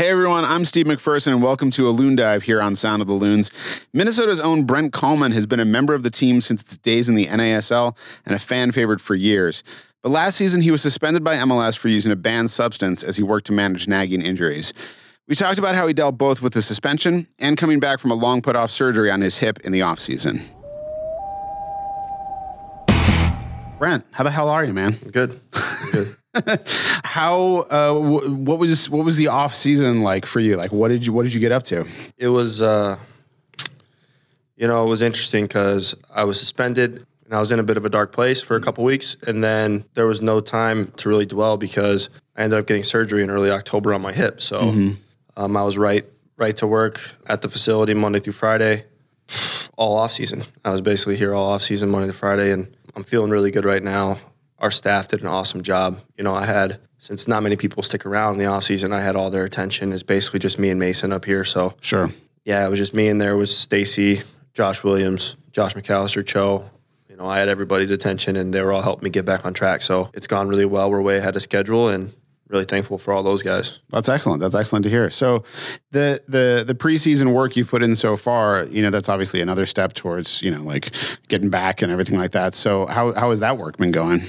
Hey everyone, I'm Steve McPherson and welcome to a Loon Dive here on Sound of the Loons. Minnesota's own Brent Kallman has been a member of the team since its days in the NASL and a fan favorite for years. But last season, he was suspended by MLS for using a banned substance as he worked to manage nagging injuries. We talked about how he dealt both with the suspension and coming back from a long put off surgery on his hip in the offseason. Brent, how the hell are you, man? Good. How uh, w- what was what was the off season like for you? Like, what did you what did you get up to? It was, uh, you know, it was interesting because I was suspended and I was in a bit of a dark place for a couple weeks, and then there was no time to really dwell because I ended up getting surgery in early October on my hip. So Mm-hmm. um, I was right right to work at the facility Monday through Friday, all off season. I was basically here all off season Monday to Friday, and I'm feeling really good right now. Our staff did an awesome job. You know, I had since not many people stick around in the off season, I had all their attention. It's basically just me and Mason up here. So Sure. yeah, it was just me and there was Stacy, Josh Williams, Josh McAllister, Cho. You know, I had everybody's attention and they were all helping me get back on track. So it's gone really well. We're way ahead of schedule and really thankful for all those guys. That's excellent. That's excellent to hear. So, the the the preseason work you've put in so far, you know, that's obviously another step towards you know like getting back and everything like that. So, how how has that work been going?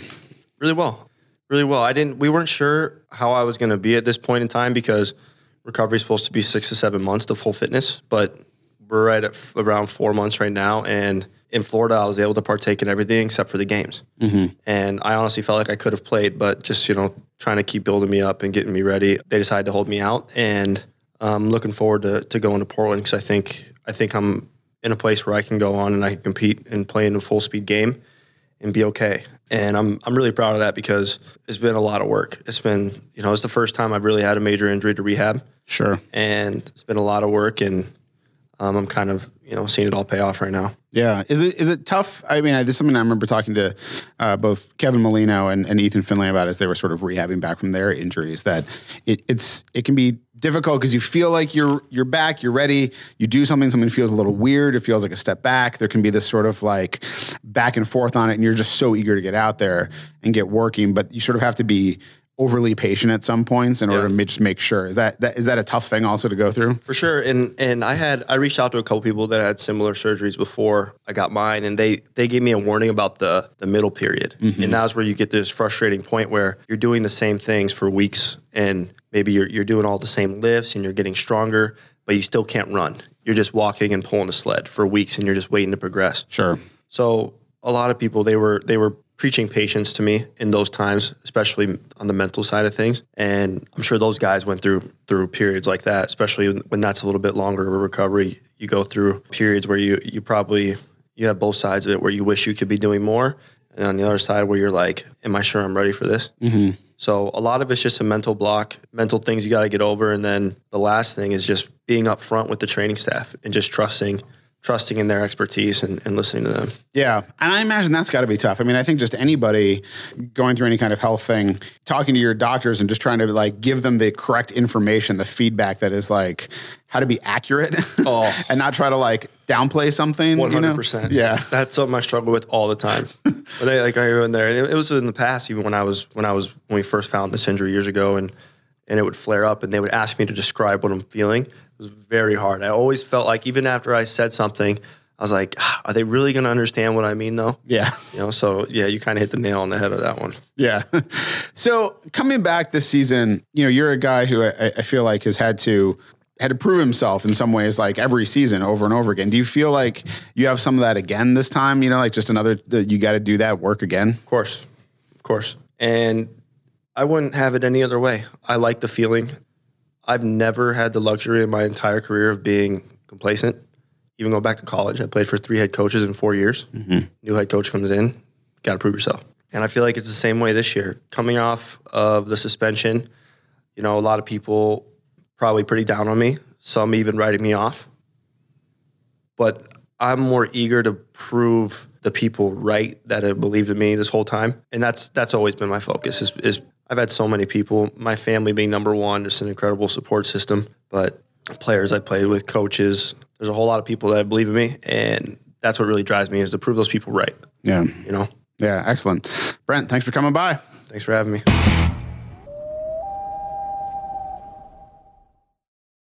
Really well. Really well. I didn't we weren't sure how I was gonna be at this point in time because recovery is supposed to be six to seven months to full fitness, but we're right at f- around four months right now. And in Florida, I was able to partake in everything except for the games. Mm-hmm. And I honestly felt like I could have played, but just, you know, trying to keep building me up and getting me ready, they decided to hold me out. And I'm looking forward to, to going to Portland because I think, I think I'm in a place where I can go on and I can compete and play in a full speed game and be okay. And I'm I'm really proud of that because it's been a lot of work. It's been you know it's the first time I've really had a major injury to rehab, Sure. and it's been a lot of work. And um, I'm kind of you know seeing it all pay off right now. Yeah. Is it is it tough? I mean, this is something I remember talking to uh, both Kevin Molino and, and Ethan Finlay about as they were sort of rehabbing back from their injuries. That it, it's it can be difficult because you feel like you're you're back, you're ready. You do something, something feels a little weird. It feels like a step back. There can be this sort of like back and forth on it, and you're just so eager to get out there and get working. But you sort of have to be overly patient at some points in order Yeah. to just make sure. Is that, that is that a tough thing also to go through? For sure. And and I had I reached out to a couple people that had similar surgeries before I got mine and they they gave me a warning about the the middle period. Mm-hmm. And that's where you get this frustrating point where you're doing the same things for weeks and maybe you're you're doing all the same lifts and you're getting stronger, but you still can't run. You're just walking and pulling a sled for weeks and you're just waiting to progress. Sure. So a lot of people they were they were preaching patience to me in those times, especially on the mental side of things. And I'm sure those guys went through through periods like that, especially when that's a little bit longer of a recovery. You go through periods where you you probably you have both sides of it where you wish you could be doing more, and on the other side where you're like, "Am I sure I'm ready for this?" Mm-hmm. So a lot of it's just a mental block, mental things you got to get over, and then the last thing is just being upfront with the training staff and just trusting trusting in their expertise and, and listening to them. Yeah. And I imagine that's got to be tough. I mean, I think just anybody going through any kind of health thing, talking to your doctors and just trying to like give them the correct information, the feedback that is like how to be accurate Oh. and not try to like downplay something. One you know? hundred percent. Yeah. that's something I struggle with all the time. but I, like I go in there, and it, it was in the past, even when I was when I was when we first found this injury years ago, and and it would flare up, and they would ask me to describe what I'm feeling. It was very hard. I always felt like even after I said something, I was like, "Ah, are they really going to understand what I mean, though? Yeah. You know, so yeah, you kind of hit the nail on the head of that one. Yeah. so coming back this season, you know, you're a guy who I, I feel like has had to had to prove himself in some ways, like every season over and over again. Do you feel like you have some of that again this time? You know, like just another you got to do that work again. Of course, of course. And I wouldn't have it any other way. I like the feeling. I've never had the luxury in my entire career of being complacent. Even going back to college, I played for three head coaches in four years. Mm-hmm. New head coach comes in, got to prove yourself. And I feel like it's the same way this year. Coming off of the suspension, you know, a lot of people probably pretty down on me. Some even writing me off. But I'm more eager to prove the people right that have believed in me this whole time, and that's that's always been my focus. Is, is I've had so many people, my family being number one, just an incredible support system. But players I played with, coaches, there's a whole lot of people that believe in me, and that's what really drives me is to prove those people right. Yeah. You know. Yeah. Excellent. Brent, thanks for coming by. Thanks for having me.